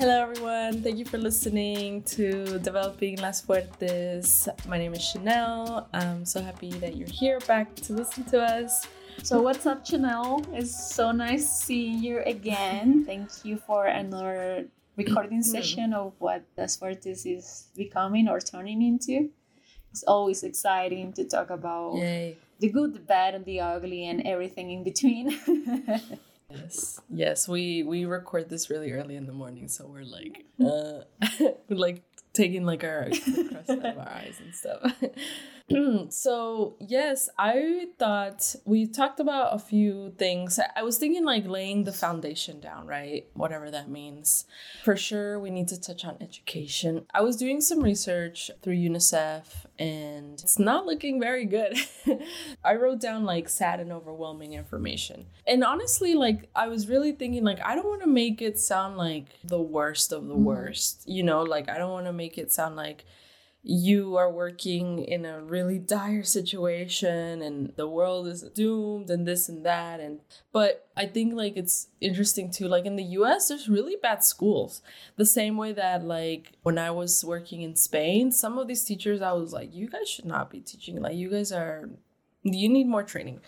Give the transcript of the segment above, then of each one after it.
Hello, everyone. Thank you for listening to Developing Las Fuertes. My name is Chanel. I'm so happy that you're here back to listen to us. So, what's up, Chanel? It's so nice seeing you again. Thank you for another recording Mm-hmm. session of what Las Fuertes is becoming or turning into. It's always exciting to talk about Yay. the good, the bad, and the ugly, and everything in between. Yes. Yes, we we record this really early in the morning, so we're like uh like taking like our crust out of our eyes and stuff. so yes, I thought we talked about a few things. I- I was thinking like laying the foundation down, right? Whatever that means. For sure, we need to touch on education. I was doing some research through UNICEF and it's not looking very good. I wrote down like sad and overwhelming information. And honestly, like I was really thinking like I don't want to make it sound like the worst of the mm-hmm. worst. You know, like I don't want to make it sound like you are working in a really dire situation and the world is doomed and this and that and but i think like it's interesting too like in the us there's really bad schools. The same way that like when i was working in spain some of these teachers i was like you guys should not be teaching like you guys are you need more training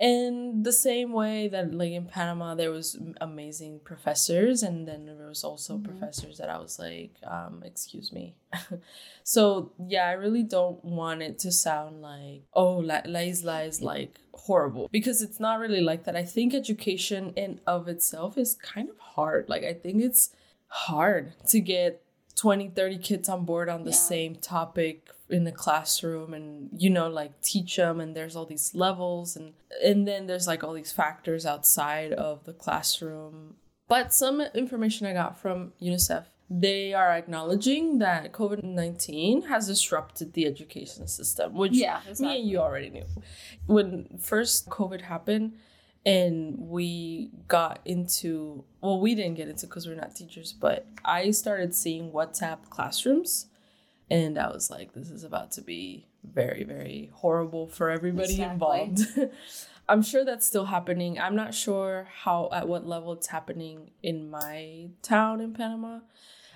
and the same way that like in panama there was amazing professors and then there was also professors that i was like um excuse me. So yeah i really don't want it to sound like oh la, la isla is like horrible because it's not really like that. I think education in of itself is kind of hard. Like i think it's hard to get 20 30 kids on board on the Yeah. same topic in the classroom and you know like teach them and there's all these levels and and then there's like all these factors outside of the classroom. But some information i got from unicef they are acknowledging that covid-19 has disrupted the education system which yeah, me and you already knew. When first covid happened and we got into well we didn't get into because we're not teachers but i started seeing whatsapp classrooms. And i was like this is about to be very very horrible for everybody Exactly. involved. I'm sure that's still happening. I'm not sure how at what level it's happening in my town in panama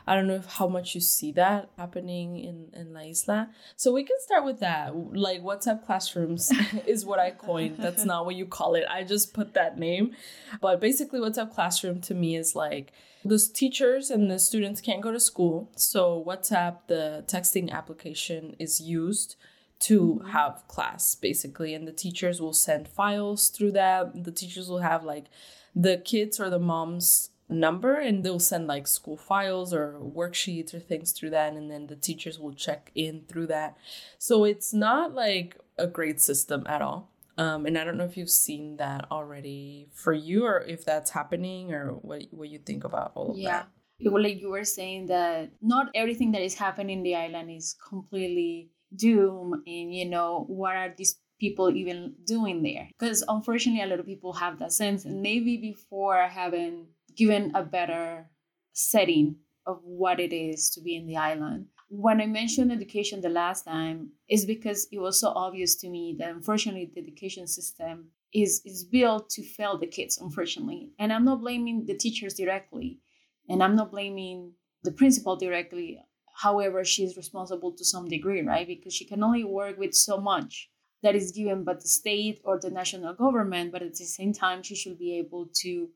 I don't know if how much you see that happening in, in La Isla. So we can start with that. Like WhatsApp classrooms is what I coined. That's not what you call it. I just put that name. But basically WhatsApp classroom to me is like the teachers and the students can't go to school. So WhatsApp, the texting application is used to mm-hmm. have class basically and the teachers will send files through that. The teachers will have like the kids or the moms number and they'll send like school files or worksheets or things through that and then the teachers will check in through that so it's not like a great system at all um, and i don't know if you've seen that already for you or if that's happening or what, what you think about all of that. yeah. that Well, like you were saying that not everything that is happening in the island is completely doom and you know what are these people even doing there because unfortunately a lot of people have that sense and maybe before I haven't given a better setting of what it is to be in the island. When i mentioned education the last time is because it was so obvious to me that unfortunately the education system is is built to fail the kids unfortunately. And i'm not blaming the teachers directly and i'm not blaming the principal directly however she's responsible to some degree right? Because she can only work with so much that is given by the state or the national government but at the same time she should be able to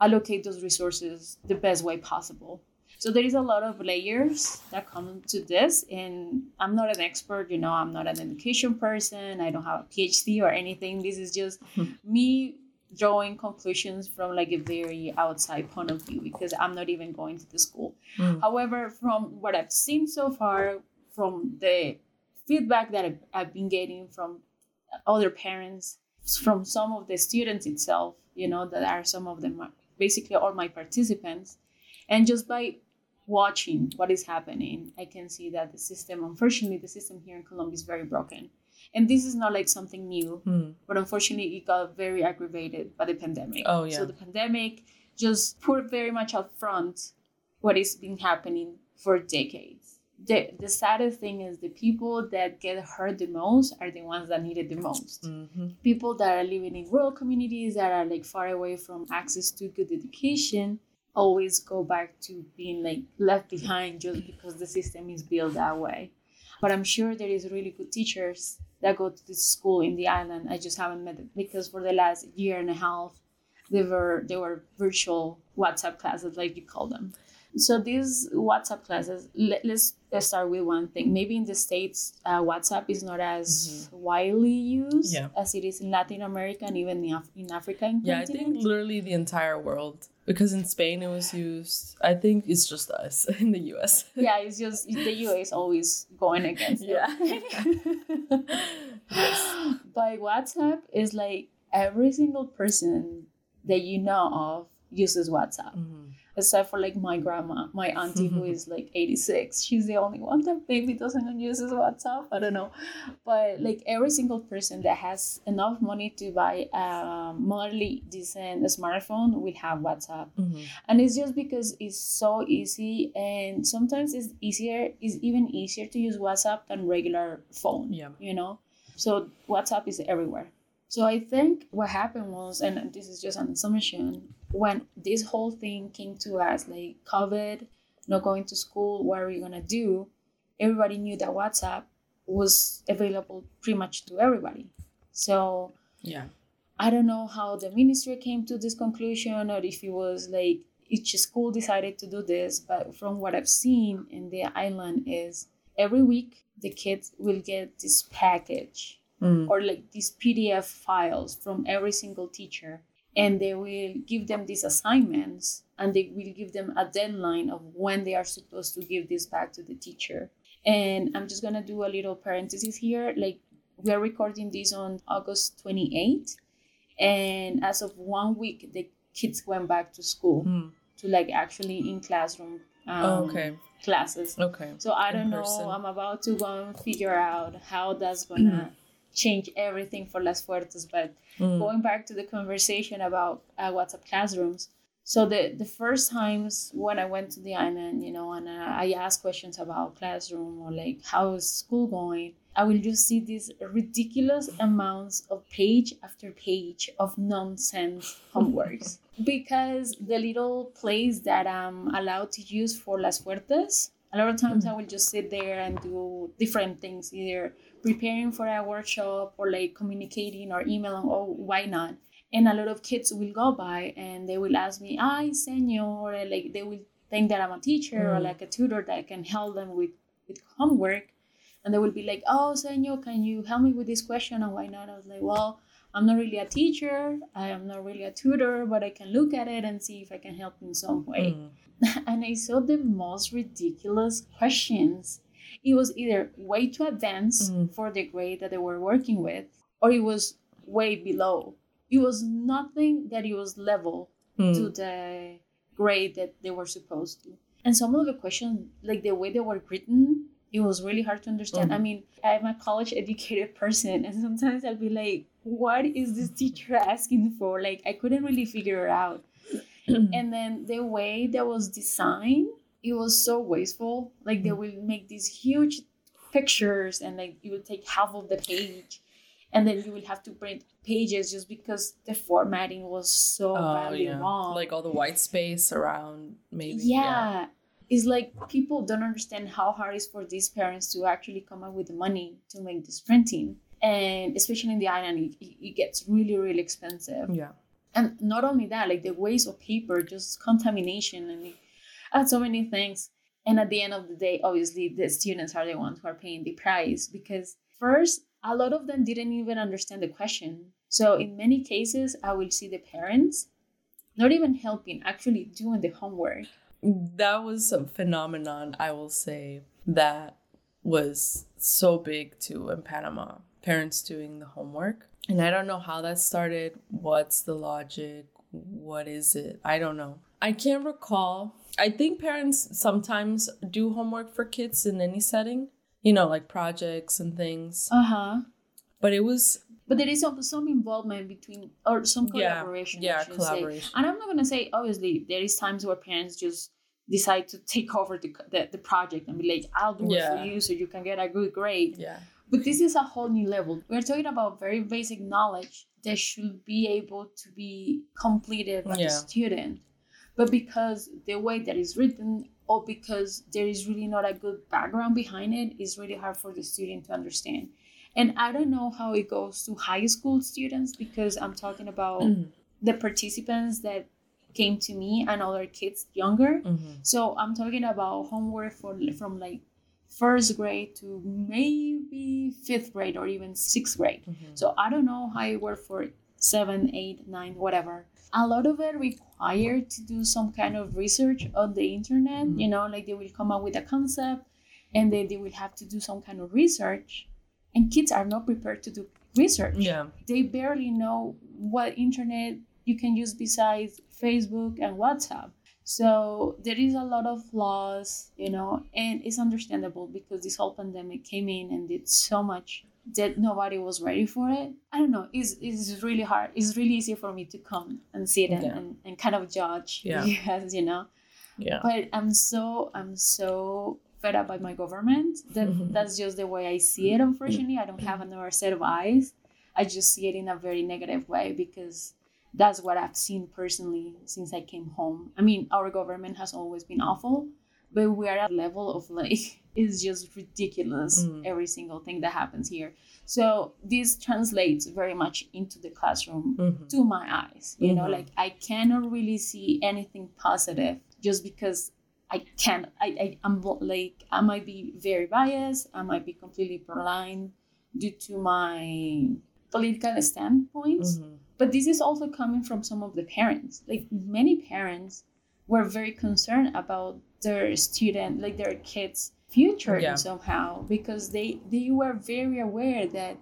allocate those resources the best way possible. So there is a lot of layers that come to this and i'm not an expert you know i'm not an education person i don't have a phd or anything. This is just me drawing conclusions from like a very outside point of view because i'm not even going to the school. Mm. however from what i've seen so far from the feedback that I've, I've been getting from other parents from some of the students itself you know that are some of them are basically all my participants and just by watching what is happening i can see that the system unfortunately the system here in colombia is very broken and this is not like something new Hmm. but unfortunately it got very aggravated by the pandemic Oh, yeah. so the pandemic just put very much up front what has been happening for decades the, the saddest thing is the people that get hurt the most are the ones that need it the most Mhm. people that are living in rural communities that are like far away from access to good education always go back to being like left behind just because the system is built that way. But I'm sure there is really good teachers that go to this school in the island. I just haven't met them because for the last year and a half, they were they were virtual WhatsApp classes, like you call them. So these WhatsApp classes, let, us start with one thing. Maybe in the states, uh, WhatsApp is not as mm-hmm. widely used yeah. as it is in Latin America and even in, Af- in Africa. yeah, I think literally the entire world. Because in Spain it was used. I think it's just us in the U.S. yeah, it's just the U.S. always going against. Yeah. yes. But WhatsApp is like every single person that you know of uses WhatsApp. Mm-hmm except for like my grandma, my auntie who is like 86. She's the only one that maybe doesn't use WhatsApp. I don't know. But like every single person that has enough money to buy a moderately decent smartphone will have WhatsApp. Mm-hmm. And it's just because it's so easy and sometimes it's easier, it's even easier to use WhatsApp than regular phone. Yeah. You know? So WhatsApp is everywhere. So I think what happened was, and this is just an assumption, when this whole thing came to us, like COVID, not going to school, what are we gonna do? Everybody knew that WhatsApp was available pretty much to everybody. So yeah, I don't know how the ministry came to this conclusion or if it was like each school decided to do this, but from what I've seen in the island is every week the kids will get this package mm. or like these PDF files from every single teacher. And they will give them these assignments and they will give them a deadline of when they are supposed to give this back to the teacher. And I'm just gonna do a little parenthesis here. Like we're recording this on August 28th. And as of one week, the kids went back to school mm. to like actually in classroom um, oh, okay. classes. Okay. So I don't know. I'm about to go and figure out how that's gonna change everything for Las Fuertes. But mm. going back to the conversation about uh, WhatsApp classrooms, so the the first times when I went to the island, you know, and uh, I asked questions about classroom or like how is school going, I will just see these ridiculous amounts of page after page of nonsense homeworks because the little place that I'm allowed to use for Las Fuertes, a lot of times mm. I will just sit there and do different things, either preparing for a workshop or like communicating or emailing, oh, why not? And a lot of kids will go by and they will ask me, ay, senor, or like they will think that I'm a teacher mm. or like a tutor that can help them with, with homework. And they will be like, oh, senor, can you help me with this question? And why not? I was like, well, I'm not really a teacher. I am not really a tutor, but I can look at it and see if I can help in some way. Mm. and I saw the most ridiculous questions it was either way too advanced mm. for the grade that they were working with, or it was way below. It was nothing that it was level mm. to the grade that they were supposed to. And some of the questions, like the way they were written, it was really hard to understand. Mm. I mean, I'm a college educated person, and sometimes I'll be like, what is this teacher asking for? Like, I couldn't really figure it out. and then the way that was designed it was so wasteful. Like they mm. will make these huge pictures and like you will take half of the page and then you will have to print pages just because the formatting was so oh, badly yeah. wrong. Like all the white space around maybe. Yeah. yeah. It's like people don't understand how hard it is for these parents to actually come up with the money to make this printing. And especially in the island, it, it gets really, really expensive. Yeah. And not only that, like the waste of paper, just contamination and and so many things. And at the end of the day, obviously, the students are the ones who are paying the price because first, a lot of them didn't even understand the question. So in many cases, I will see the parents not even helping, actually doing the homework. That was a phenomenon, I will say, that was so big too in Panama. Parents doing the homework. And I don't know how that started. What's the logic? What is it? I don't know. I can't recall I think parents sometimes do homework for kids in any setting, you know, like projects and things. Uh huh. But it was. But there is some, some involvement between, or some collaboration. Yeah, yeah collaboration. Say. And I'm not going to say, obviously, there is times where parents just decide to take over the, the, the project and be like, I'll do yeah. it for you so you can get a good grade. Yeah. But this is a whole new level. We're talking about very basic knowledge that should be able to be completed by yeah. the student but because the way that is written or because there is really not a good background behind it is really hard for the student to understand. And i don't know how it goes to high school students because i'm talking about the participants that came to me and other kids younger. Mm-hmm. so i'm talking about homework for from like first grade to maybe fifth grade or even sixth grade. Mm-hmm. so i don't know how it worked for seven eight nine whatever a lot of it required to do some kind of research on the internet Mhm. you know like they will come up with a concept and then they will have to do some kind of research and kids are not prepared to do research Yeah. they barely know what internet you can use besides facebook and whatsapp so there is a lot of flaws you know and it's understandable because this whole pandemic came in and did so much that nobody was ready for it i don't know. It's, it's really hard. It's really easy for me to come and sit and, Yeah. and, and kind of judge Yeah. yes you know? Yeah. but i'm so i'm so fed up by my government that mm-hmm. that's just the way i see it unfortunately. I don't have another set of eyes. I just see it in a very negative way because that's what i've seen personally since i came home. I mean our government has always been awful but we are at a level of like it's just ridiculous Mm. every single thing that happens here so this translates very much into the classroom Mhm. to my eyes you know Mhm. like i cannot really see anything positive just because i can't I, I i'm like i might be very biased i might be completely blind due to my political standpoints Mhm. but this is also coming from some of the parents like many parents were very concerned about their student like their kids future Yeah. somehow because they they were very aware that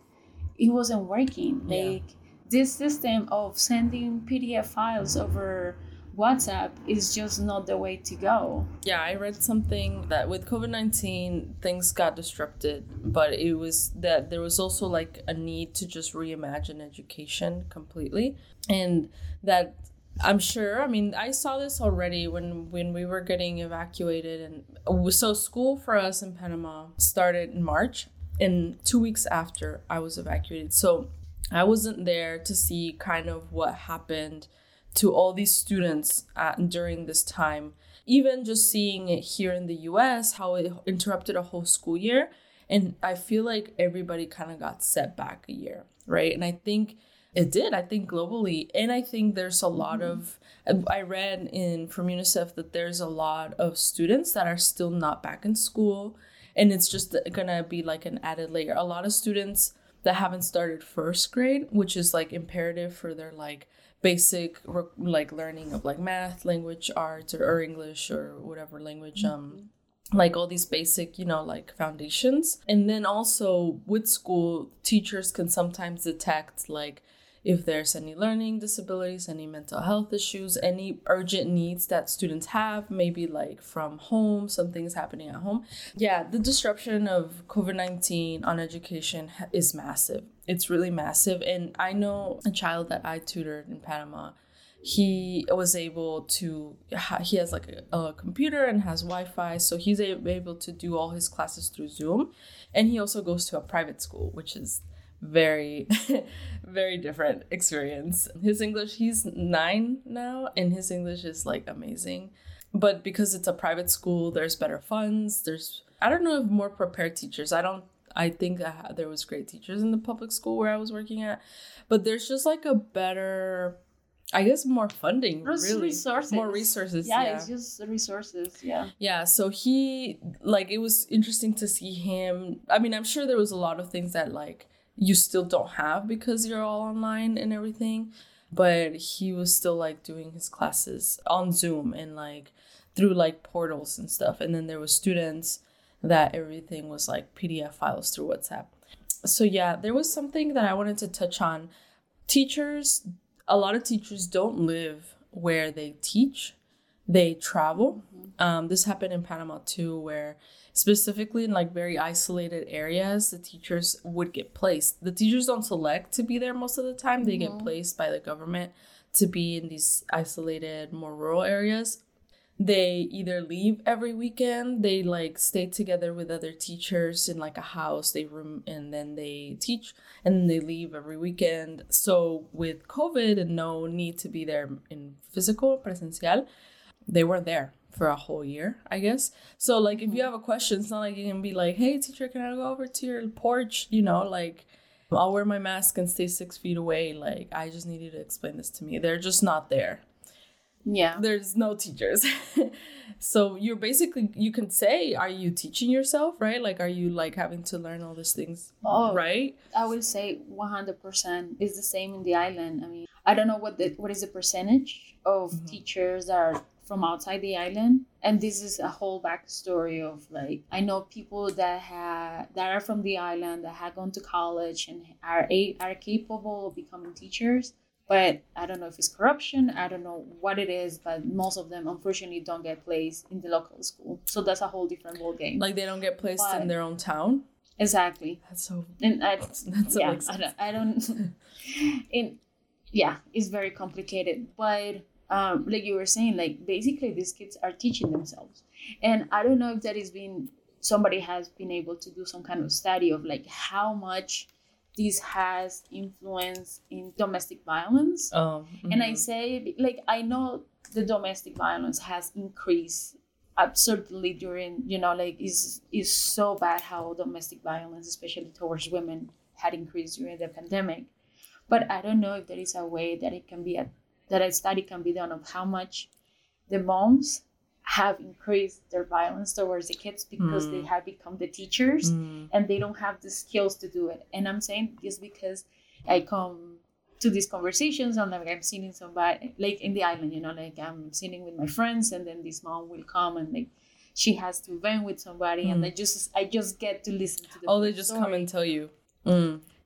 it wasn't working Yeah. like this system of sending pdf files over whatsapp is just not the way to go Yeah, I read something that with COVID 19, things got disrupted, but it was that there was also like a need to just reimagine education completely. And that I'm sure, I mean, I saw this already when, when we were getting evacuated. And so school for us in Panama started in March, and two weeks after I was evacuated. So I wasn't there to see kind of what happened to all these students uh, during this time. Even just seeing it here in the US, how it interrupted a whole school year. And I feel like everybody kind of got set back a year, right? And I think it did, I think globally. And I think there's a lot of, I read in from UNICEF that there's a lot of students that are still not back in school. And it's just gonna be like an added layer. A lot of students that haven't started first grade, which is like imperative for their like basic like learning of like math, language, arts, or, or English or whatever language. Um, like all these basic, you know, like foundations. And then also with school, teachers can sometimes detect like if there's any learning disabilities, any mental health issues, any urgent needs that students have, maybe like from home, something's happening at home. Yeah, the disruption of COVID 19 on education is massive. It's really massive. And I know a child that I tutored in Panama. He was able to, he has like a, a computer and has Wi Fi. So he's able to do all his classes through Zoom. And he also goes to a private school, which is very very different experience. His english he's nine now and his english is like amazing. But because it's a private school there's better funds there's i don't know if more prepared teachers. I don't i think that there was great teachers in the public school where i was working at. But there's just like a better i guess more funding Res- really. resources. More resources yeah, yeah. it's just resources yeah. Yeah, so he like it was interesting to see him. I mean, I'm sure there was a lot of things that like you still don't have because you're all online and everything, but he was still like doing his classes on Zoom and like through like portals and stuff. And then there was students that everything was like PDF files through WhatsApp. So yeah, there was something that I wanted to touch on. Teachers, a lot of teachers don't live where they teach they travel. Um, this happened in Panama too, where specifically in like very isolated areas, the teachers would get placed. The teachers don't select to be there most of the time, they get mm-hmm. placed by the government to be in these isolated, more rural areas. They either leave every weekend, they like stay together with other teachers in like a house, they room and then they teach and then they leave every weekend. So with COVID and no need to be there in physical, presencial, they weren't there for a whole year, I guess. So like if you have a question, it's not like you can be like, "Hey, teacher, can I go over to your porch?" You know, like I'll wear my mask and stay six feet away. Like I just need you to explain this to me. They're just not there. Yeah. There's no teachers. so you're basically you can say, are you teaching yourself, right? Like are you like having to learn all these things, Oh, right? I would say 100% is the same in the island. I mean, I don't know what the what is the percentage of Mhm. teachers that are from outside the island, and this is a whole backstory of like I know people that have that are from the island that have gone to college and are a, are capable of becoming teachers. But I don't know if it's corruption. I don't know what it is, but most of them unfortunately don't get placed in the local school. So that's a whole different ball game. Like they don't get placed in their own town. exactly. That's so And I, that's yeah, I don't, I don't in yeah, it's very complicated. But um, like you were saying, like basically these kids are teaching themselves, and I don't know if that is being somebody has been able to do some kind of study of like how much this has influence in domestic violence. Um, And I mhm. say, like, I know the domestic violence has increased absurdly during, you know, like, is is so bad how domestic violence, especially towards women, had increased during the pandemic. But I don't know if there is a way that it can be a that a study can be done of how much the moms have increased their violence towards the kids because they Mm. have become the teachers Mm, and they don't have the skills to do it. And I'm saying this because I come to these conversations and like I'm sitting somebody like in the island, you know, like I'm sitting with my friends and then this mom will come and like she has to vent with somebody and Mm. I just I just get to listen to the oh, they just story. come and tell you.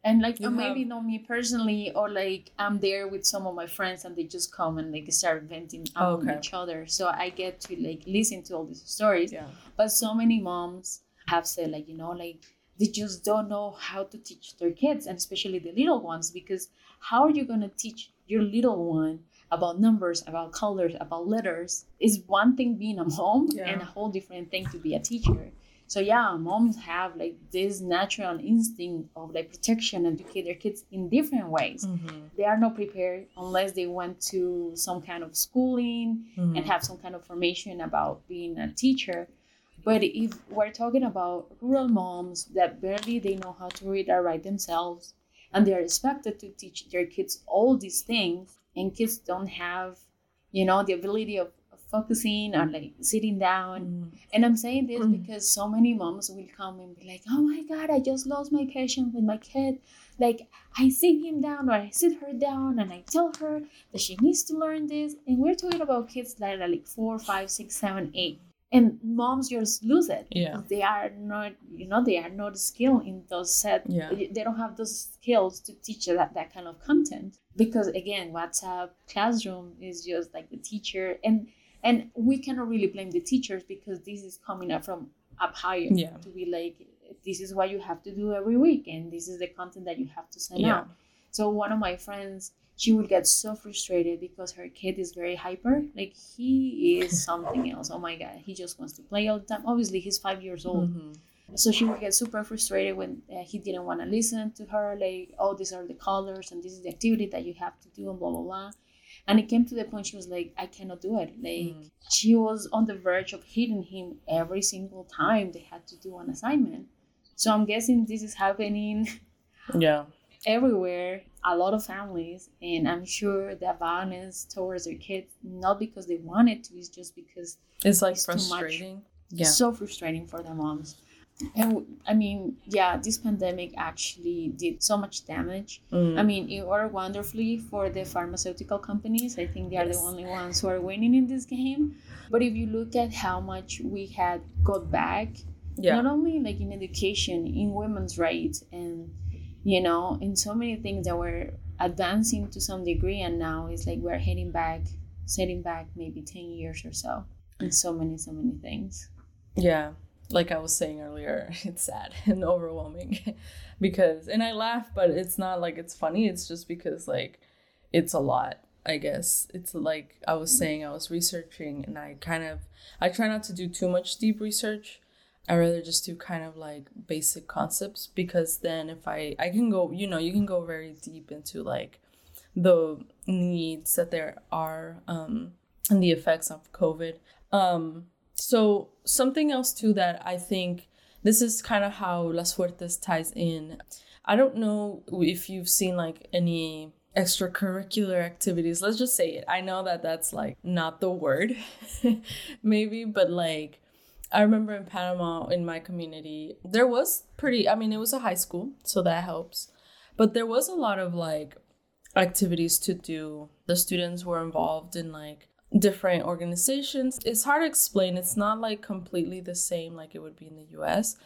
And like You or maybe have- not me personally or like I'm there with some of my friends and they just come and like start venting Oh, among okay. each other. So I get to like listen to all these stories. Yeah. But so many moms have said, like, you know, like they just don't know how to teach their kids, and especially the little ones, because how are you going to teach your little one about numbers, about colors, about letters? Is one thing being a mom Yeah. and a whole different thing to be a teacher. So yeah, moms have like this natural instinct of like protection and educate their kids in different ways. Mhm. They are not prepared unless they went to some kind of schooling Mhm. and have some kind of formation about being a teacher. But if we're talking about rural moms that barely they know how to read or write themselves, and they are expected to teach their kids all these things, and kids don't have, you know, the ability of focusing or like sitting down. Mm. And I'm saying this Mm. because so many moms will come and be like, "Oh my God, I just lost my patience with my kid. Like I sit him down or I sit her down and I tell her that she needs to learn this." And we're talking about kids that are like four, five, six, seven, eight, and moms just lose it. Yeah. They are not, you know, they are not skilled in those set. Yeah. They don't have those skills to teach that that kind of content because again, WhatsApp classroom is just like the teacher and and we cannot really blame the teachers because this is coming up from up higher Yeah. to be like this is what you have to do every week and this is the content that you have to send Yeah. out so one of my friends she would get so frustrated because her kid is very hyper like he is something else oh my god he just wants to play all the time obviously he's five years old Mhm. so she would get super frustrated when uh, he didn't want to listen to her like oh these are the colors and this is the activity that you have to do and blah blah blah and it came to the point she was like i cannot do it like Mm. she was on the verge of hitting him every single time they had to do an assignment so i'm guessing this is happening Yeah. everywhere a lot of families and i'm sure that violence towards their kids not because they want it to it's just because It's like It's too much. frustrating. Yeah. so frustrating for the moms and i mean yeah this pandemic actually did so much damage Mm. I mean, it worked wonderfully for the pharmaceutical companies. I think they are the only ones who are winning in this game. But if you look at how much we had got back, yeah. not only like in education, in women's rights, and you know, in so many things that were advancing to some degree, and now it's like we're heading back, setting back maybe ten years or so, in so many, so many things. Yeah. Like I was saying earlier, it's sad and overwhelming because, and I laugh, but it's not like it's funny. It's just because, like, it's a lot, I guess. It's like I was saying, I was researching and I kind of, I try not to do too much deep research. I rather just do kind of like basic concepts because then if I, I can go, you know, you can go very deep into like the needs that there are um, and the effects of COVID. Um, so something else too that I think this is kind of how Las Fuertes ties in. I don't know if you've seen like any extracurricular activities. Let's just say it. I know that that's like not the word, maybe, but like I remember in Panama in my community, there was pretty, I mean, it was a high school, so that helps. But there was a lot of like activities to do. The students were involved in like different organizations. It's hard to explain. It's not like completely the same like it would be in the US,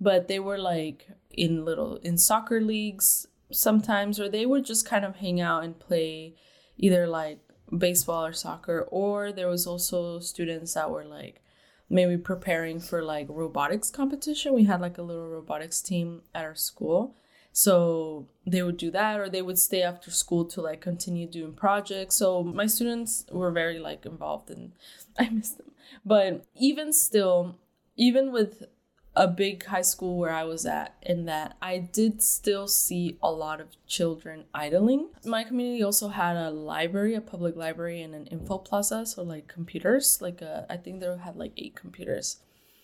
but they were like in little in soccer leagues sometimes or they would just kind of hang out and play either like baseball or soccer or there was also students that were like maybe preparing for like robotics competition. We had like a little robotics team at our school. So they would do that or they would stay after school to like continue doing projects. So my students were very like involved and I miss them. But even still, even with a big high school where I was at in that I did still see a lot of children idling. My community also had a library, a public library and an info plaza, so like computers, like a, I think they had like eight computers.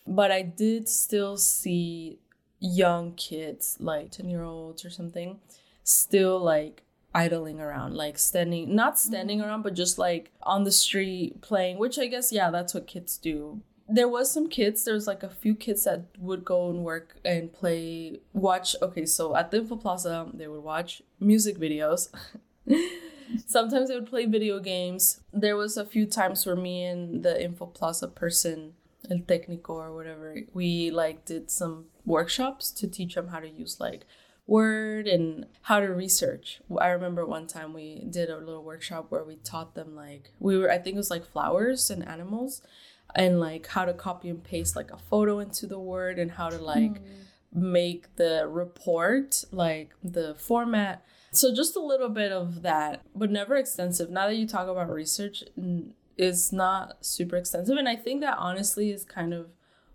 But I did still see young kids, like 10 year olds or something, still like idling around, like standing, not standing mm-hmm. around, but just like on the street playing, which I guess, yeah, that's what kids do. There was some kids there was like a few kids that would go and work and play watch okay so at the info plaza they would watch music videos. Sometimes they would play video games. There was a few times where me and the info plaza person el técnico or whatever we like did some workshops to teach them how to use like word and how to research. I remember one time we did a little workshop where we taught them like we were i think it was like flowers and animals and like how to copy and paste like a photo into the word and how to like mm. make the report like the format. So just a little bit of that but never extensive. Now that you talk about research is not super extensive and i think that honestly is kind of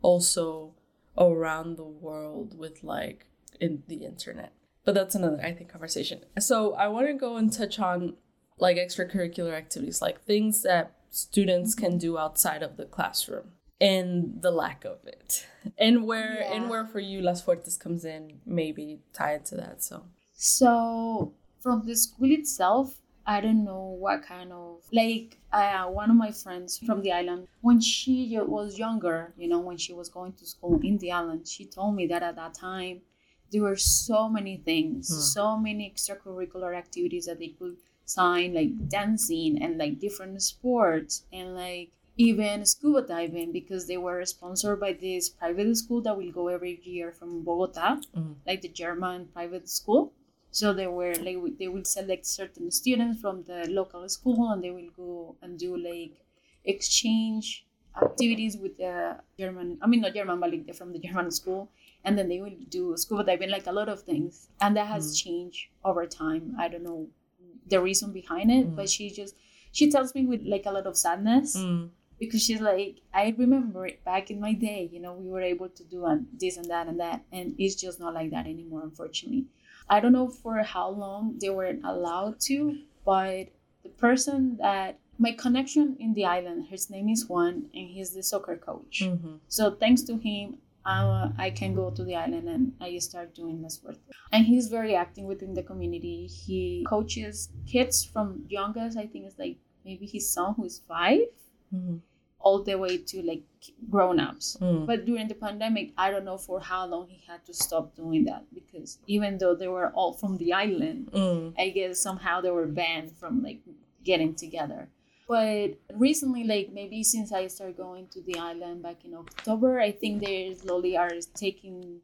also around the world with like in the internet. But that's another i think conversation. So i want to go and touch on like extracurricular activities like things that students can do outside of the classroom and the lack of it. And where yeah. and where for you las fuertes comes in maybe tied to that so. So from the school itself i don't know what kind of like uh, one of my friends from the island when she was younger you know when she was going to school in the island she told me that at that time there were so many things hmm. so many extracurricular activities that they could sign like dancing and like different sports and like even scuba diving because they were sponsored by this private school that will go every year from Bogota, mm. like the German private school. So they were like they will select certain students from the local school and they will go and do like exchange activities with the German. I mean not German, but like from the German school. And then they will do scuba diving, like a lot of things, and that has mm. changed over time. I don't know the reason behind it, mm. but she just she tells me with like a lot of sadness mm. because she's like, I remember it back in my day, you know, we were able to do and this and that and that, and it's just not like that anymore, unfortunately. I don't know for how long they weren't allowed to, but the person that my connection in the island, his name is Juan, and he's the soccer coach. Mm-hmm. So thanks to him, uh, I can go to the island and I start doing this work. And he's very active within the community. He coaches kids from youngest, I think it's like maybe his son who is 5 mm-hmm. All the way to like grown ups. Mm. But during the pandemic, I don't know for how long he had to stop doing that because even though they were all from the island, mm. I guess somehow they were banned from like getting together. But recently, like maybe since I started going to the island back in October, I think they slowly are taking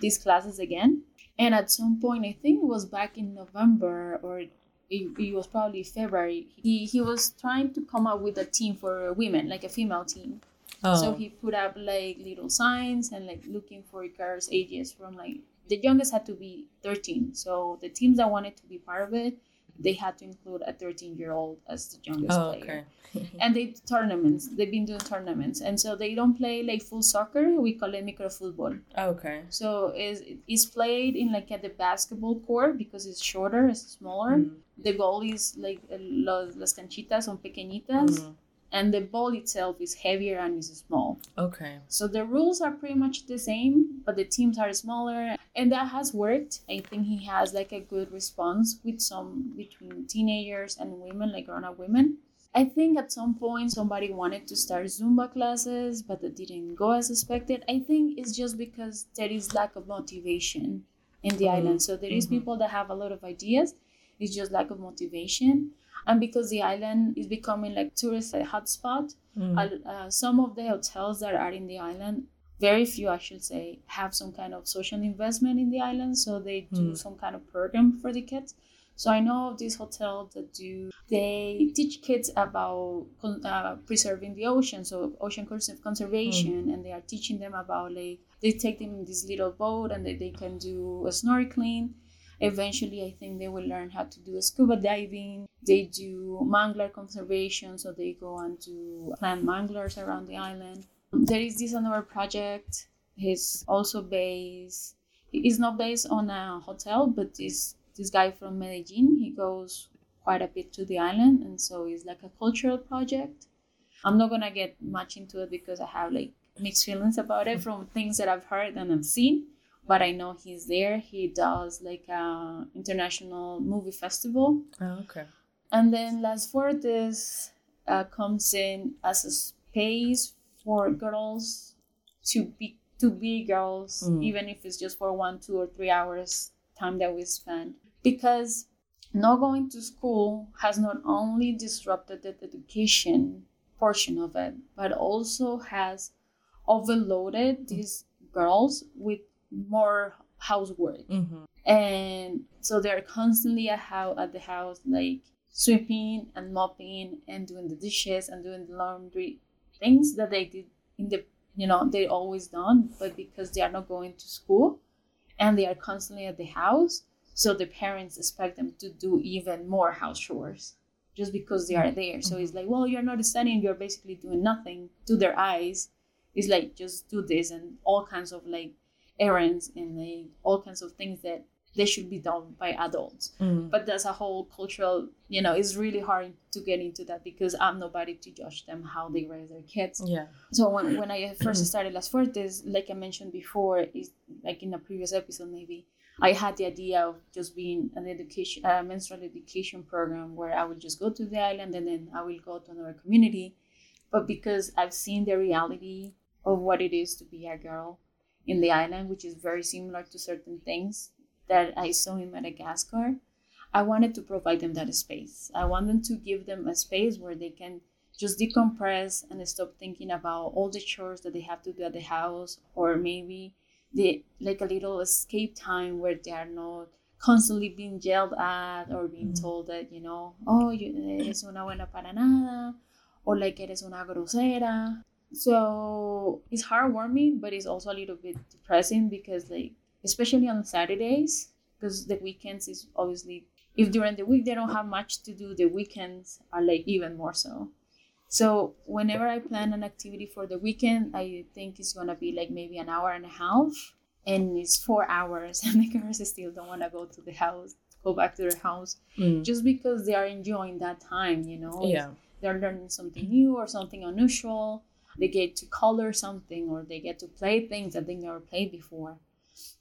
these classes again. And at some point, I think it was back in November or it, it was probably February, he, he was trying to come up with a team for women, like a female team. Oh. So he put up like little signs and like looking for girls' ages from like the youngest had to be 13. So the teams that wanted to be part of it, they had to include a 13 year old as the youngest oh, player. Okay. and they tournaments. They've been doing tournaments, and so they don't play like full soccer. We call it micro football. Okay. So it's, it's played in like at the basketball court because it's shorter, it's smaller. Mm. The goal is like las, las canchitas son pequeñitas. Mm. And the ball itself is heavier and is small. Okay. So the rules are pretty much the same, but the teams are smaller, and that has worked. I think he has like a good response with some between teenagers and women, like grown-up women. I think at some point somebody wanted to start Zumba classes, but it didn't go as expected. I think it's just because there is lack of motivation in the Mhm. island. So there is Mhm. people that have a lot of ideas. It's just lack of motivation, and because the island is becoming like tourist hotspot, Mm. uh, some of the hotels that are in the island very few i should say have some kind of social investment in the island. So they do Mm. some kind of program for the kids. So i know of these hotels that do they teach kids about uh, preserving the ocean. So ocean cons- conservation and they are teaching them about like they take them in this little boat and they, they can do a snorkeling eventually i think they will learn how to do scuba diving. They do mangler conservation so they go and do plant manglers around the island. There is this another project. He's also based he's not based on a hotel but this this guy from medellin he goes quite a bit to the island and so it's like a cultural project. I'm not gonna get much into it because i have like mixed feelings about it from things that i've heard and i've seen but I know he's there. He does like a international movie festival, Oh, okay. and then Las Fuertes uh, comes in as a space for girls to be to be girls, Mm. even if it's just for one, two, or three hours time that we spend. Because not going to school has not only disrupted the education portion of it, but also has overloaded these girls with more housework. Mm-hmm. and so they're constantly at, how, at the house like sweeping and mopping and doing the dishes and doing the laundry things that they did in the you know they always done but because they are not going to school and they are constantly at the house so the parents expect them to do even more house chores just because they are there. So it's like well you're not studying you're basically doing nothing. To their eyes it's like just do this and all kinds of like errands and like all kinds of things that they should be done by adults Mm. but there's a whole cultural you know it's really hard to get into that because i'm nobody to judge them how they raise their kids Yeah. so when, when i first started las fuertes like i mentioned before is like in a previous episode maybe i had the idea of just being an education uh, menstrual education program where i will just go to the island and then i will go to another community but because i've seen the reality of what it is to be a girl in the island which is very similar to certain things that i saw in madagascar I wanted to provide them that space. I wanted to give them a space where they can just decompress and stop thinking about all the chores that they have to do at the house, or maybe they like a little escape time where they are not constantly being yelled at or being Mhm. told that you know, oh, you eres una buena para nada, or like eres una grosera. So it's heartwarming, but it's also a little bit depressing because like especially on Saturdays because the weekends is obviously if during the week they don't have much to do the weekends are like even more so so whenever i plan an activity for the weekend i think it's gonna be like maybe an hour and a half and it's four hours and the girls still don't want to go to the house go back to their house Mm. just because they are enjoying that time you know Yeah. they're learning something new or something unusual they get to color something or they get to play things that they never played before.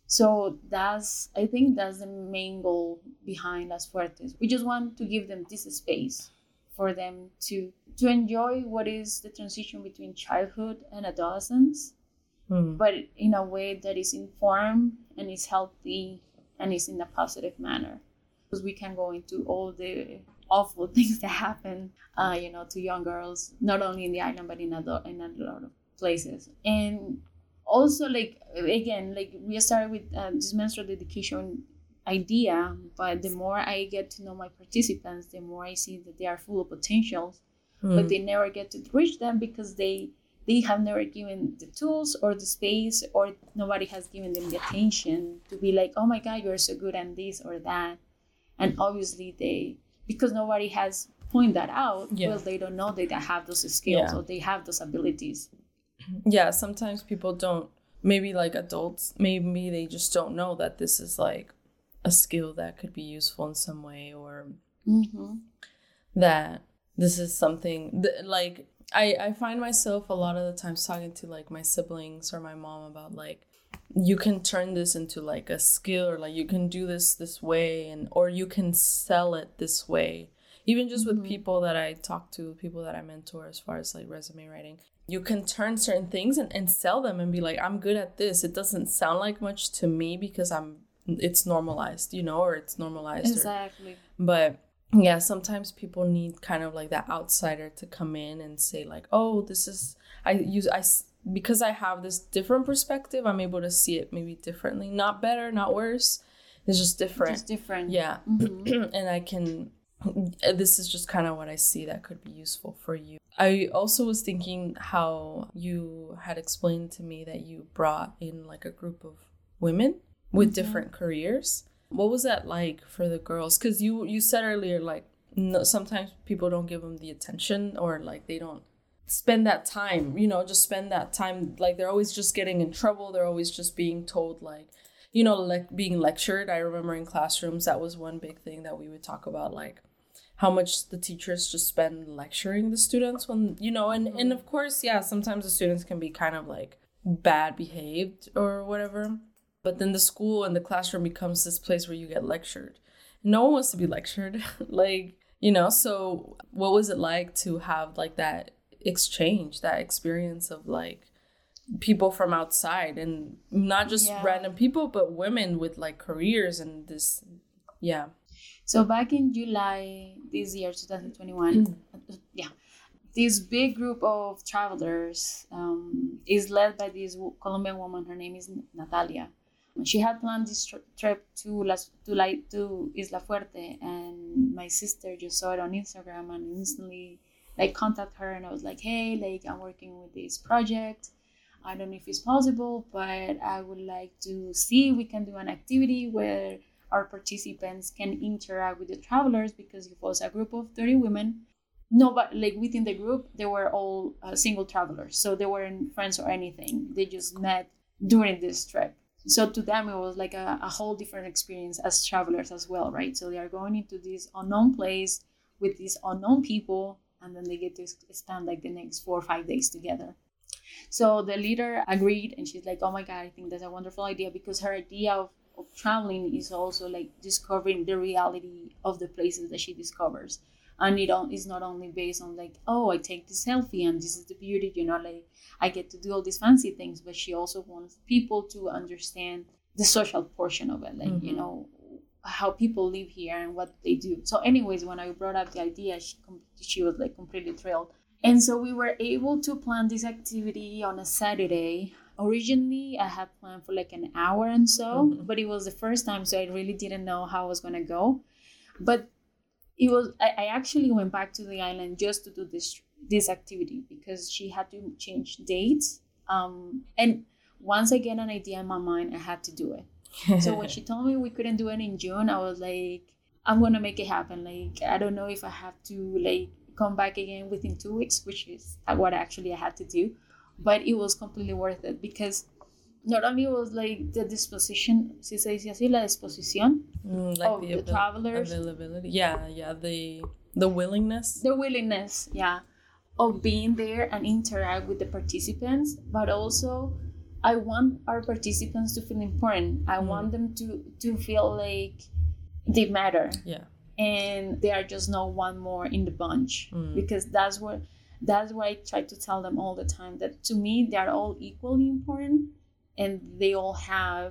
So that's i think that's the main goal behind las fuertes. We just want to give them this space for them to to enjoy what is the transition between childhood and adolescence Mm. but in a way that is informed and is healthy and is in a positive manner. Because we can go into all the awful things that happen uh, you know to young girls not only in the island but in a, in a lot of places and also like again like we started with uh, this menstrual education idea but the more i get to know my participants the more i see that they are full of potentials but Mm. they never get to reach them because they they have never given the tools or the space or nobody has given them the attention to be like oh my god you're so good at this or that and obviously they because nobody has pointed that out Yeah. well they don't know that they have those skills Yeah. or they have those abilities yeah sometimes people don't maybe like adults maybe they just don't know that this is like a skill that could be useful in some way or mm-hmm. that this is something th- like I I find myself a lot of the times talking to like my siblings or my mom about like you can turn this into like a skill or like you can do this this way and or you can sell it this way even just with Mhm. people that i talk to people that i mentor as far as like resume writing you can turn certain things and, and sell them and be like i'm good at this it doesn't sound like much to me because i'm it's normalized you know or it's normalized or, Exactly. but yeah sometimes people need kind of like that outsider to come in and say like oh this is i use i because i have this different perspective i'm able to see it maybe differently. Not better not worse. It's just different. Just different. yeah. Mhm. and i can this is just kind of what i see that could be useful for you. I also was thinking how you had explained to me that you brought in like a group of women with Mhm. different careers. What was that like for the girls? Because you you said earlier like no, sometimes people don't give them the attention or like they don't spend that time you know just spend that time like they're always just getting in trouble. They're always just being told like you know like being lectured. I remember in classrooms that was one big thing that we would talk about like how much the teachers just spend lecturing the students when you know and and of course yeah sometimes the students can be kind of like bad behaved or whatever but then the school and the classroom becomes this place where you get lectured. No one wants to be lectured like you know so what was it like to have like that exchange that experience of like people from outside and not just Yeah. random people but women with like careers and this yeah So back in July this year, 2021, yeah, this big group of travelers um, is led by this Colombian woman. Her name is Natalia. She had planned this tr- trip to Las to like to Isla Fuerte, and my sister just saw it on Instagram and instantly like contact her, and I was like, hey, like I'm working with this project. I don't know if it's possible, but I would like to see we can do an activity where our participants can interact with the travelers because it was a group of 30 women. No but like within the group they were all uh, single travelers so they weren't friends or anything. They just met during this trip. So to them it was like a, a whole different experience as travelers as well right? So they are going into this unknown place with these unknown people and then they get to spend like the next four or five days together so the leader agreed and she's like oh my god i think that's a wonderful idea because her idea of, of traveling is also like discovering the reality of the places that she discovers and it on, is not only based on like oh i take this selfie and this is the beauty you know like i get to do all these fancy things but she also wants people to understand the social portion of it like you Mhm. know how people live here and what they do. So anyways when i brought up the idea she, she was like completely thrilled. And so we were able to plan this activity on a saturday. Originally i had planned for like an hour and so Mhm. but it was the first time so i really didn't know how i was going to go. But it was I, I actually went back to the island just to do this this activity because she had to change dates. Um and once i get an idea in my mind i had to do it so when she told me we couldn't do it in june i was like i'm gonna make it happen. Like i don't know if i have to like come back again within two weeks which is what actually i had to do but it was completely worth it because not only was like the disposition si se dice así la disposición Mm, like of the, avail- travelers availability yeah yeah the the willingness. The willingness yeah of being there and interact with the participants but also i want our participants to feel important i Mm. want them to to feel like they matter yeah and they are just not one more in the bunch Mm. because that's what that's what i try to tell them all the time that to me they are all equally important and they all have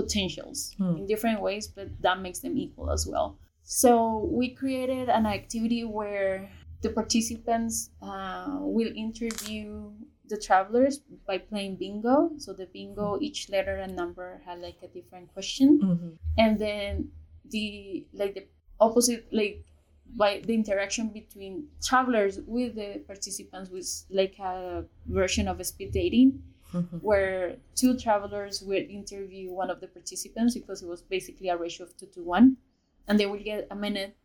potentials Hmm. in different ways but that makes them equal as well so we created an activity where the participants uh, will interview the travelers by playing bingo. So the bingo each letter and number had like a different question. Hmm and then the like the opposite like by the interaction between travelers with the participants was like a version of a speed dating hmm where two travelers would interview one of the participants because it was basically a ratio of two to one. And they would get a minute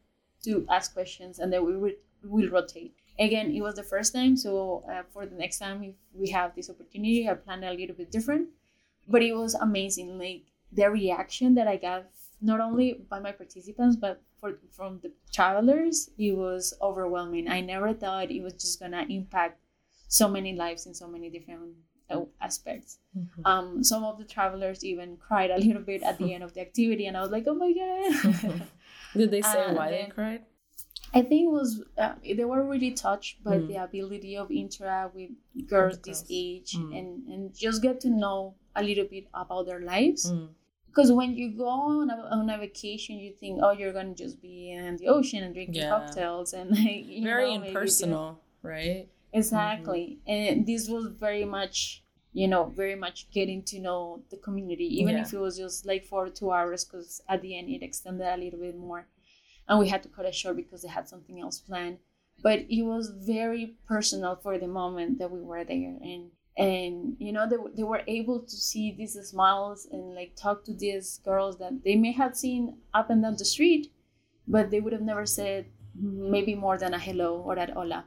to ask questions and then we would will rotate again it was the first time so uh, for the next time if we have this opportunity i plan a little bit different but it was amazing like the reaction that i got not only by my participants but for from the travelers it was overwhelming i never thought it was just gonna impact so many lives in so many different uh, aspects. Mhm. Um, some of the travelers even cried a little bit at the end of the activity, and I was like, "Oh my god!" Did they say and why they cried? I think it was uh, they were really touched by Mm. the ability of interact with girls this age Mm. and and just get to know a little bit about their lives. Mm. Because when you go on a, on a vacation, you think, oh, you're gonna just be in the ocean and drinking Yeah. cocktails and like you Very know, impersonal, right? Exactly, and this was very much, you know, very much getting to know the community, even Yeah. if it was just like for two hours, because at the end it extended a little bit more, and we had to cut it short because they had something else planned. But it was very personal for the moment that we were there, and and you know they, they were able to see these smiles and like talk to these girls that they may have seen up and down the street, but they would have never said maybe more than a hello or that hola.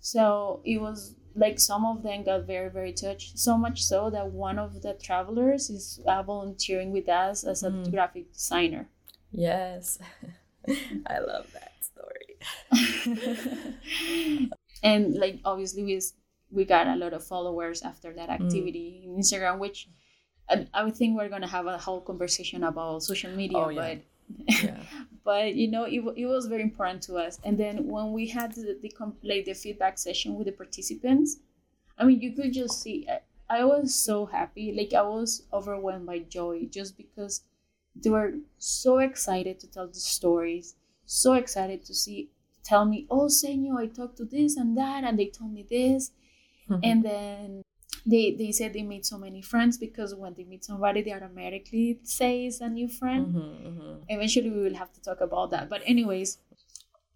So it was like some of them got very, very touched. So much so that one of the travelers is uh, volunteering with us as a Mm. graphic designer. Yes. I love that story. and like obviously we we got a lot of followers after that mm. activity in Instagram, which I, I would think we're gonna have a whole conversation about social media, Oh, yeah. but Yeah. but you know it, it was very important to us and then when we had the, the like the feedback session with the participants i mean you could just see I, I was so happy like i was overwhelmed by joy just because they were so excited to tell the stories so excited to see tell me oh senor i talked to this and that and they told me this. And then they they said they made so many friends because when they meet somebody they automatically say it's a new friend. Mhm, mhm. eventually we will have to talk about that. But anyways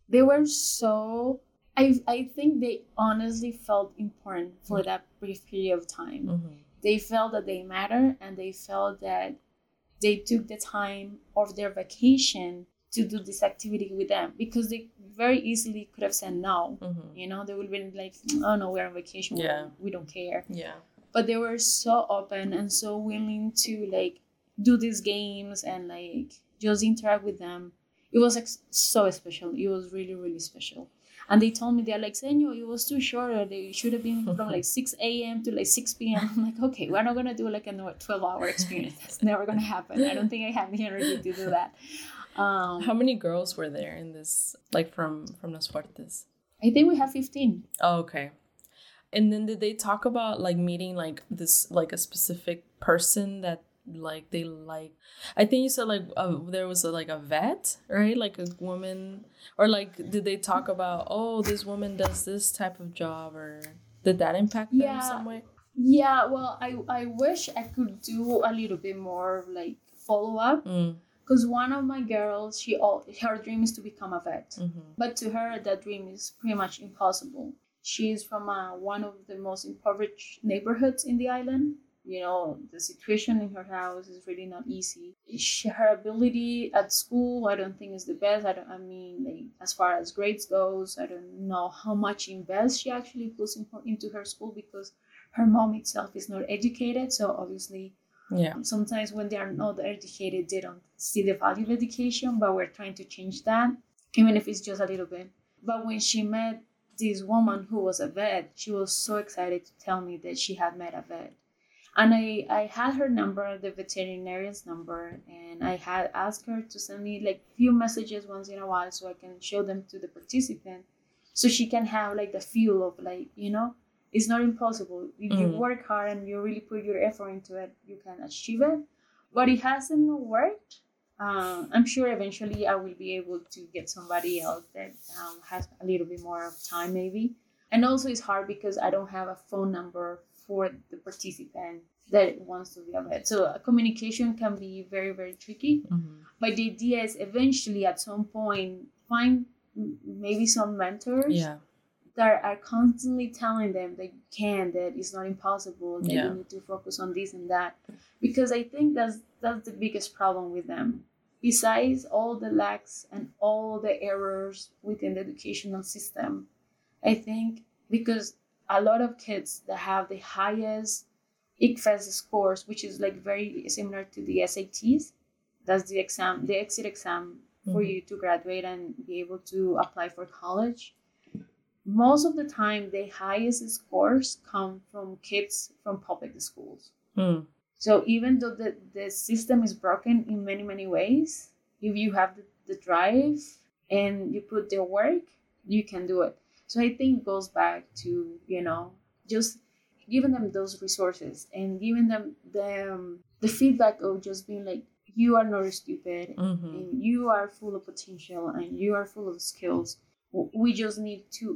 they were so i i think they honestly felt important for that brief period of time. Mhm. they felt that they matter and they felt that they took the time of their vacation to do this activity with them because they very easily could have said no Mhm. you know they would have been like oh no we're on vacation we Yeah. don't- we don't care Yeah. but they were so open and so willing to like do these games and like just interact with them it was like so special it was really really special and they told me they're like senor it was too short or they should have been from like 6 a.m to like 6 p.m i'm like okay we're not gonna do like a 12 hour experience. That's never gonna happen. I don't think i have the energy to do that. Um How many girls were there in this, like from from Los Fuertes? i think we have 15 Oh, okay. And then did they talk about like meeting like this like a specific person that like they like? I think you said like uh, there was a, like a vet, right? Like a woman, or like did they talk about oh this woman does this type of job, or did that impact them Yeah. some way? yeah well i i wish i could do a little bit more like follow up Mm, because one of my girls she all her dream is to become a vet mhm. but to her that dream is pretty much impossible she is from uh, one of the most impoverished neighborhoods in the island you know the situation in her house is really not easy. She, her ability at school i don't think is the best. I don't i mean like as far as grades goes i don't know how much invest she actually puts in, into her school because her mom itself is not educated. So obviously Yeah. sometimes when they are not educated they don't see the value of education but we're trying to change that even if it's just a little bit. But when she met this woman who was a vet she was so excited to tell me that she had met a vet and i i had her number the veterinarian's number and i had asked her to send me like few messages once in a while so i can show them to the participant so she can have like the feel of like you know it's not impossible. If you Mhm. work hard and you really put your effort into it you can achieve it. But it hasn't worked. Uh, i'm sure eventually i will be able to get somebody else that um, has a little bit more of time maybe. And also it's hard because i don't have a phone number for the participant that wants to be a vet so uh, communication can be very very tricky Mhm. but the idea is eventually at some point find maybe some mentors Yeah. that are constantly telling them that you can, that it's not impossible, that Yeah. you need to focus on this and that. Because I think that's that's the biggest problem with them. Besides all the lacks and all the errors within the educational system, I think because a lot of kids that have the highest ICFES scores, which is like very similar to the SATs, that's the exam, the exit exam for Mhm. you to graduate and be able to apply for college most of the time the highest scores come from kids from public schools. Mm. So even though the, the system is broken in many, many ways, if you have the, the drive and you put the work, you can do it. So I think it goes back to, you know, just giving them those resources and giving them the, um, the feedback of just being like, you are not stupid hmm and you are full of potential and you are full of skills. We just need to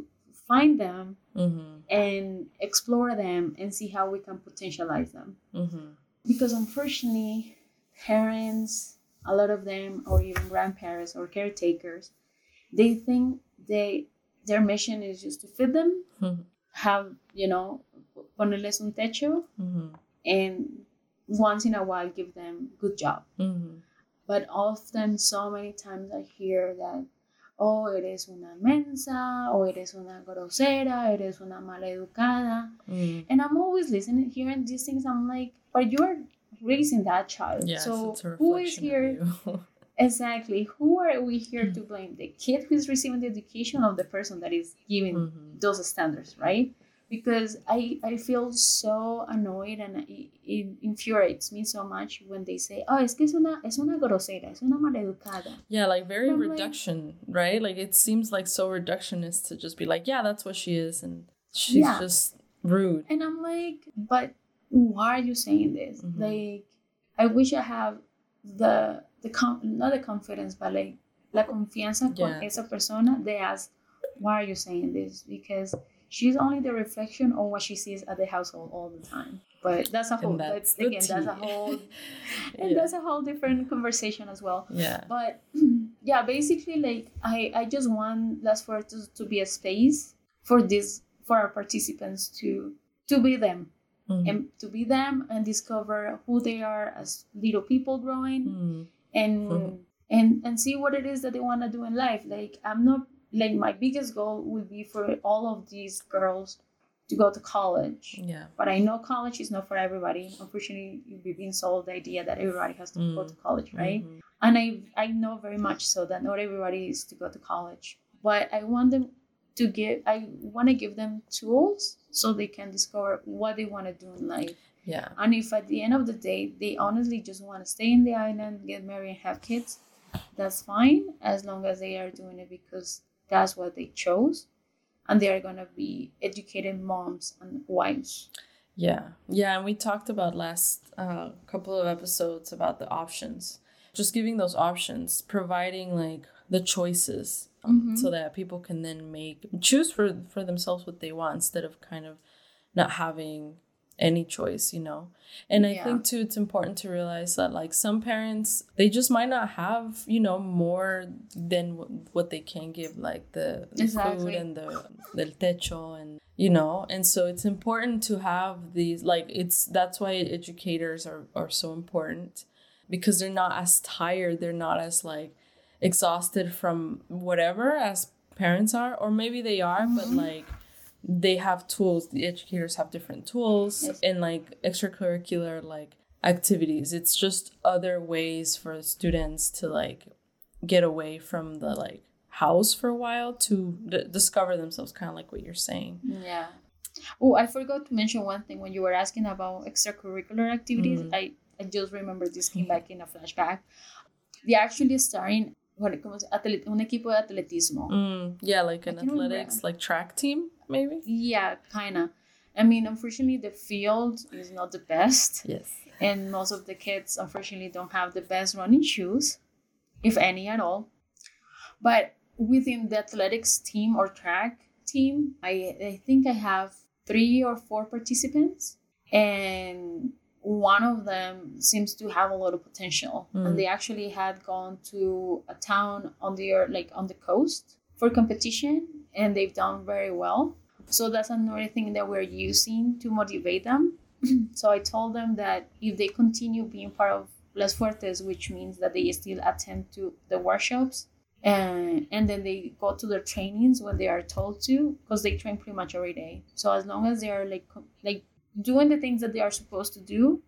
find them hmm and explore them and see how we can potentialize them. Hmm because unfortunately parents a lot of them or even grandparents or caretakers they think they their mission is just to feed them Mhm. have you know ponerles un techo hmm and once in a while give them good job hmm but often so many times i hear that oh eres una mensa o eres una grosera eres una maleducada mm and I'm always listening, hearing these things. I'm like, but you're raising that child. Yes, so who is here? Exactly. Who are we here to blame? The kid who is receiving the education of the person that is giving Mhm. those standards, right? Because I, I feel so annoyed and it, it infuriates me so much when they say, oh, es que es una, es una grosera, es una maleducada. Yeah, like very I'm like- reduction, right? Like it seems like so reductionist to just be like, yeah, that's what she is, and she's Yeah. just rude. And I'm like, but why are you saying this? Mhm. Like, I wish I have the the com- not the confidence, but like la confianza con Yeah. esa persona. They ask, why are you saying this? Because she's only the reflection of what she sees at the household all the time. But that's a whole. That's, that's again, that's a whole. and Yeah. that's a whole different conversation as well Yeah. but yeah basically like i i just want las fuertes to be a space for this for our participants to to be them Mhm. and to be them and discover who they are as little people growing Mm. And Mhm. and and see what it is that they want to do in life like i'm not like my biggest goal would be for all of these girls to go to college Yeah. but I know college is not for everybody. Unfortunately, we've been sold the idea that everybody has to go Mm. to college, right? Mhm. And I I know very much so that not everybody is to go to college. But I want them to give I want to give them tools so they can discover what they want to do in life. Yeah. And if at the end of the day they honestly just want to stay in the island, get married, and have kids, that's fine as long as they are doing it because that's what they chose, and they are gonna be educated moms and wives. Yeah. Yeah. And we talked about last uh, couple of episodes about the options, just giving those options, providing like the choices um, Mhm. so that people can then make choose for for themselves what they want instead of kind of not having any choice you know and i Yeah. think too it's important to realize that like some parents they just might not have you know more than what, what they can give like the, the food and the the techo and you know and so it's important to have these like it's that's why educators are are so important because they're not as tired they're not as like exhausted from whatever as parents are or maybe they are but Mhm. like they have tools the educators have different tools Yes. and like extracurricular like activities it's just other ways for students to like get away from the like house for a while to d- discover themselves kind of like what you're saying Yeah. Oh, I forgot to mention one thing when you were asking about extracurricular activities. Mhm. I, I just remember this came back in a flashback. They actually starting what ¿cómo se- atlet- un equipo de atletismo. mm, yeah like an can't remember. athletics like track team maybe Yeah, kind of. I mean, unfortunately, the field is not the best, yes and most of the kids, unfortunately, don't have the best running shoes, if any at all. But within the athletics team or track team, I, I think I have three or four participants, and one of them seems to have a lot of potential. Mm. And they actually had gone to a town on the like on the coast for competition, and they've done very well. So that's another thing that we're using to motivate them. so I told them that if they continue being part of Las Fuertes, which means that they still attend to the workshops and and then they go to their trainings when they are told to, because they train pretty much every day. So as long as they are like like doing the things that they are supposed to do,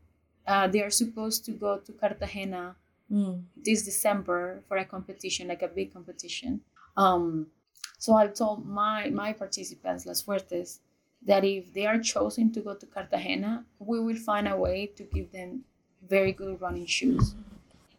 uh, they are supposed to go to Cartagena mm. this December for a competition, like a big competition. Um, So I told my my participants, Las Fuertes, that if they are chosen to go to Cartagena, we will find a way to give them very good running shoes.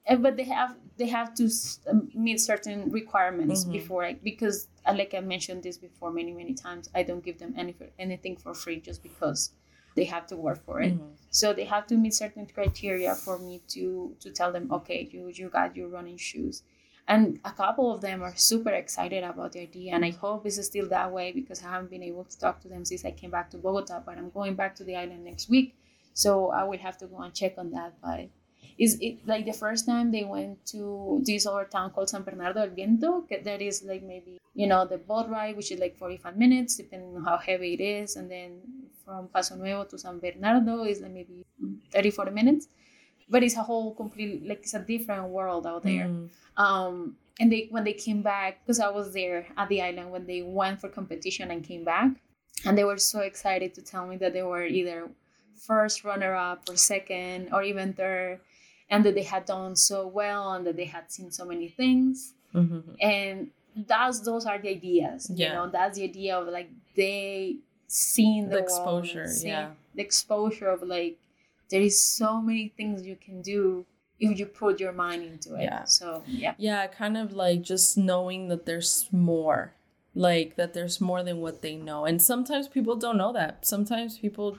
And, but they have they have to um, meet certain requirements Mhm. before I, because uh, like I mentioned this before many many times I don't give them any anything for free just because they have to work for it. Mhm. So they have to meet certain criteria for me to to tell them, okay, you you got your running shoes. And a couple of them are super excited about the idea, and I hope it's still that way because I haven't been able to talk to them since I came back to Bogota. But I'm going back to the island next week, so I will have to go and check on that. But is it like the first time they went to this other town called San Bernardo del Viento? That is like maybe you know the boat ride, which is like 45 minutes, depending on how heavy it is, and then from Paso Nuevo to San Bernardo is like maybe 30 40 minutes but it's a whole complete like it's a different world out there Mm. um and they when they came back because i was there at the island when they went for competition and came back and they were so excited to tell me that they were either first runner up or second or even third and that they had done so well and that they had seen so many things Mhm. and that's those are the ideas you Yeah. know that's the idea of like they seeing the, The world exposure, seeing yeah. the exposure of like there is so many things you can do if you put your mind into it Yeah. so yeah Yeah, kind of like just knowing that there's more, like that there's more than what they know. And sometimes people don't know that. Sometimes people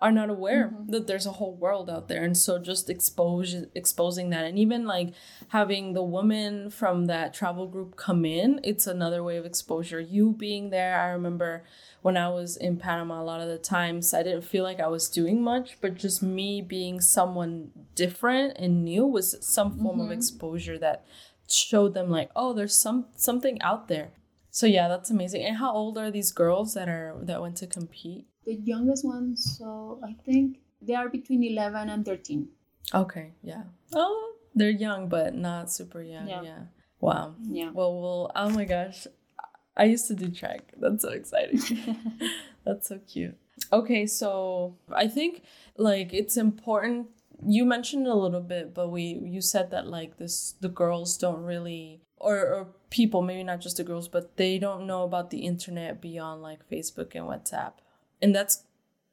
are not aware mm-hmm. that there's a whole world out there. And so just expose exposing that and even like having the woman from that travel group come in, it's another way of exposure. You being there, I remember when I was in Panama a lot of the times I didn't feel like I was doing much, but just me being someone different and new was some form of mm-hmm. exposure that showed them like, oh, there's some something out there. So yeah, that's amazing. And how old are these girls that are that went to compete? The youngest one so i think they are between 11 and 13 Okay, yeah. Oh, they're young, but not super young. Yeah. Yeah. Wow. yeah Well, well. Oh my gosh, I used to do track. That's so exciting. That's so cute. Okay, so I think like it's important. You mentioned a little bit, but we you said that like this the girls don't really or or people maybe not just the girls, but they don't know about the internet beyond like Facebook and WhatsApp, and that's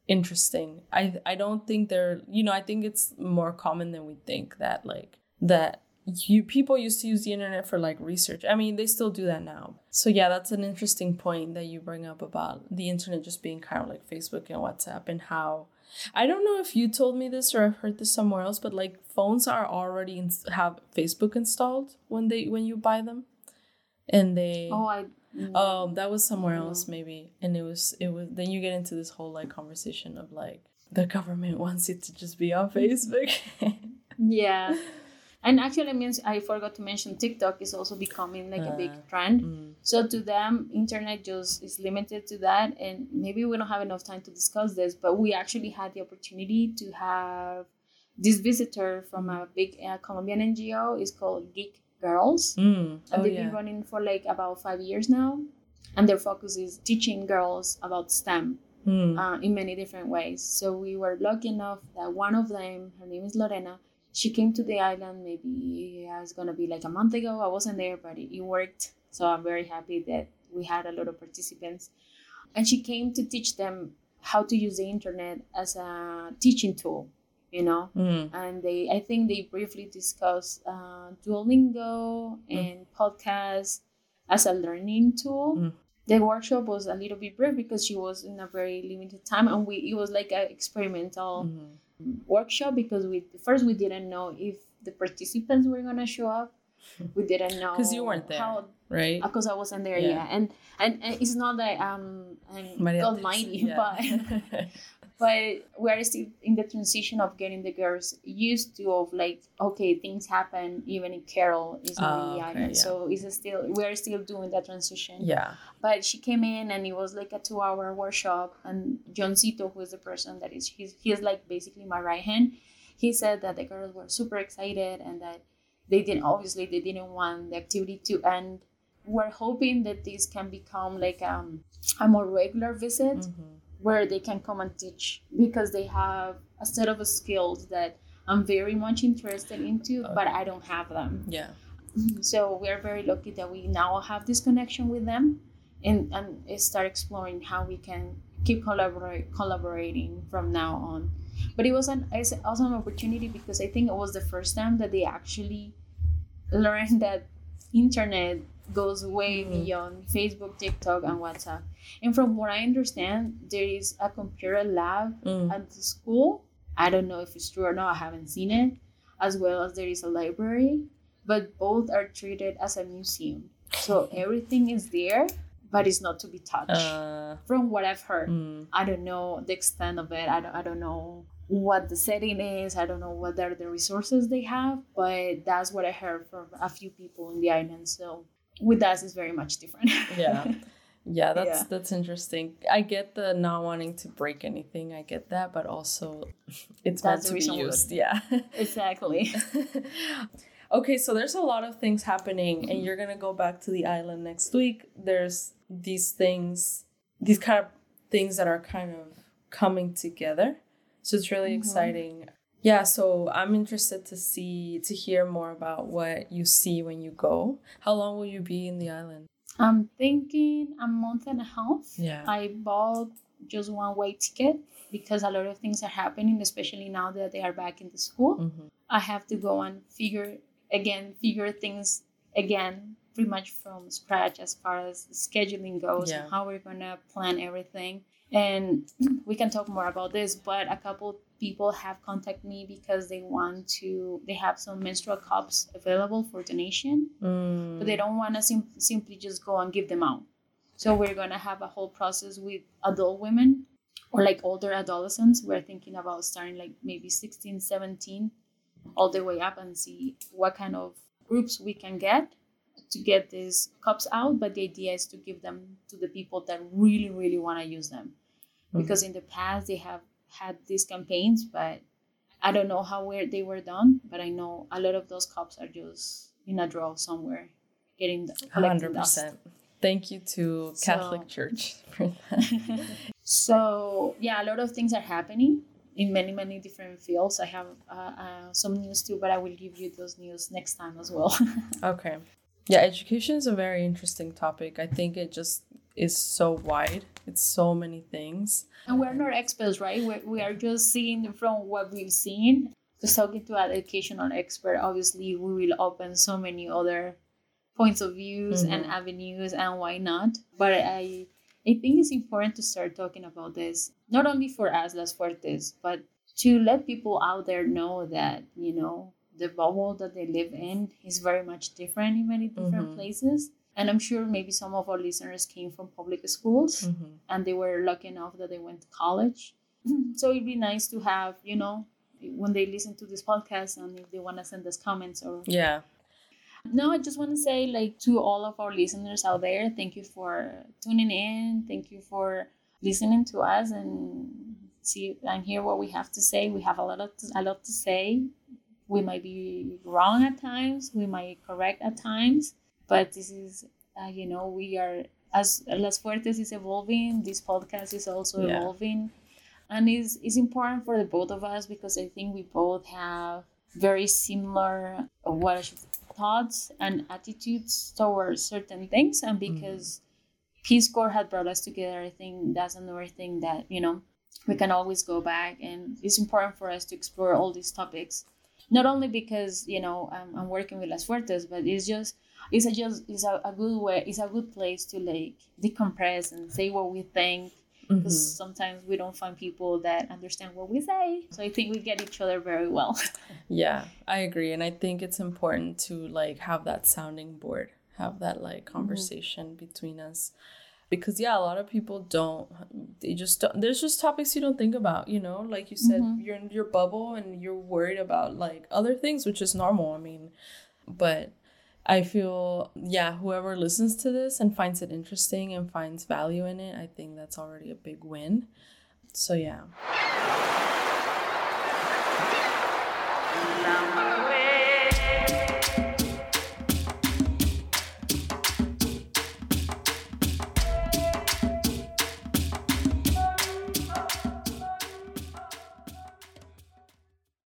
interesting. I I don't think they're you know I think it's more common than we think that like that you people used to use the internet for like research. I mean, they still do that now. So yeah, that's an interesting point that you bring up about the internet just being kind of like Facebook and WhatsApp and how I don't know if you told me this or I've heard this somewhere else, but like phones are already in, have Facebook installed when they when you buy them, and they oh i um that was somewhere else maybe, and it was it was then you get into this whole like conversation of like the government wants it to just be on Facebook. yeah and actually I means i forgot to mention tiktok is also becoming like a big Uh, trend Mm. So to them, internet just is limited to that, and maybe we don't have enough time to discuss this. But we actually had the opportunity to have this visitor from a big uh, Colombian NGO. It's called Geek Girls, Mm. and Oh they've yeah. been running for like about five years now. And their focus is teaching girls about STEM Mm. uh, in many different ways. So we were lucky enough that one of them, her name is Lorena, she came to the island maybe yeah, it's gonna be like a month ago. I wasn't there, but it, it worked. So I'm very happy that we had a lot of participants. And she came to teach them how to use the internet as a teaching tool, you know. Mm. And they, I think they briefly discussed uh, Duolingo and podcasts as a learning tool. Mm. The workshop was a little bit brief because she was in a very limited time, and we it was like an experimental Mhm. workshop because we first we didn't know if the participants were gonna show up. We didn't know because you weren't there. How, Right. because I wasn't there Yeah. yet, and, and and it's not that um I'm Maria almighty, Teresa, but yeah. but we are still in the transition of getting the girls used to of like okay things happen even if Karol is not Oh, in the okay, island, yeah. so it's still we're still doing that transition yeah. but she came in and it was like a two hour workshop and Juancito who is the person that is he's, he's like basically my right hand he said that the girls were super excited and that they didn't obviously they didn't want the activity to end we're hoping that this can become like um, a more regular visit Mhm. Where they can come and teach because they have a set of skills that i'm very much interested into but i don't have them Yeah. Mm-hmm. So we are very lucky that we now have this connection with them and, and start exploring how we can keep collaborate, collaborating from now on. But it was an it's also an opportunity because I think it was the first time that they actually learned that internet goes way mm. beyond Facebook, TikTok, and WhatsApp. And from what I understand, there is a computer lab mm. at the school. I don't know if it's true or not. I haven't seen it. As well as there is a library, but both are treated as a museum. So everything is there, but it's not to be touched. Uh, from what I've heard, mm. I don't know the extent of it. I don't. I don't know what the setting is. I don't know what are the resources they have, but that's what I heard from a few people in the island. So with us is very much different. yeah. Yeah, that's yeah. that's interesting. I get the not wanting to break anything. I get that, but also it's that's meant to be used. Yeah. Exactly. okay, so there's a lot of things happening and you're going to go back to the island next week. There's these things these kind of things that are kind of coming together. So it's really mm-hmm. exciting. Yeah, so I'm interested to see to hear more about what you see when you go. How long will you be in the island? I'm thinking a month and a half. Yeah. I bought just one way ticket because a lot of things are happening, especially now that they are back in the school. Mm-hmm. I have to go and figure again, figure things again, pretty much from scratch as far as scheduling goes yeah. and how we're gonna plan everything. And we can talk more about this, but a couple people have contacted me because they want to they have some menstrual cups available for donation mm. but they don't want to sim- simply just go and give them out. So we're going to have a whole process with adult women or like older adolescents. We're thinking about starting like maybe 16 17 all the way up and see what kind of groups we can get to get these cups out. But the idea is to give them to the people that really really want to use them mm-hmm. because in the past they have had these campaigns, but I don't know how where they were done. But I know a lot of those cops are just in a drawer somewhere, getting hundred percent. Thank you to Catholic so, Church for that. so yeah, a lot of things are happening in many many different fields. I have uh, uh, some news too, but I will give you those news next time as well. okay. Yeah, education is a very interesting topic. I think it just is so wide. It's so many things. And we're not experts, right? We're, we are just seeing from what we've seen. Just talking to an educational expert, obviously, we will open so many other points of views mm-hmm. and avenues, and why not? But I, I think it's important to start talking about this, not only for us, Las Fuertes, but to let people out there know that, you know, the bubble that they live in is very much different in many different mm-hmm. places and i'm sure maybe some of our listeners came from public schools mm-hmm. and they were lucky enough that they went to college. So it'd be nice to have you know when they listen to this podcast and if they want to send us comments or yeah. No i just want to say like to all of our listeners out there thank you for tuning in. Thank you for listening to us and see and hear what we have to say. We have a lot of a lot to say. We might be wrong at times. We might correct at times but this is uh, you know we are as las fuertes is evolving this podcast is also yeah. evolving and it's, it's important for the both of us because i think we both have very similar uh, what should, thoughts and attitudes towards certain things and mm-hmm. because mm. peace corps had brought us together i think that's another thing that you know we can always go back and it's important for us to explore all these topics not only because you know I'm, I'm working with las fuertes but it's just it's a just it's a, a good way it's a good place to like decompress and say what we think because mm-hmm. sometimes we don't find people that understand what we say so i think we get each other very well yeah i agree and i think it's important to like have that sounding board have that like mm-hmm. conversation mm-hmm. between us because yeah a lot of people don't they just don't there's just topics you don't think about you know like you said mm-hmm. you're in your bubble and you're worried about like other things which is normal i mean but I feel, yeah, whoever listens to this and finds it interesting and finds value in it, I think that's already a big win. So, yeah.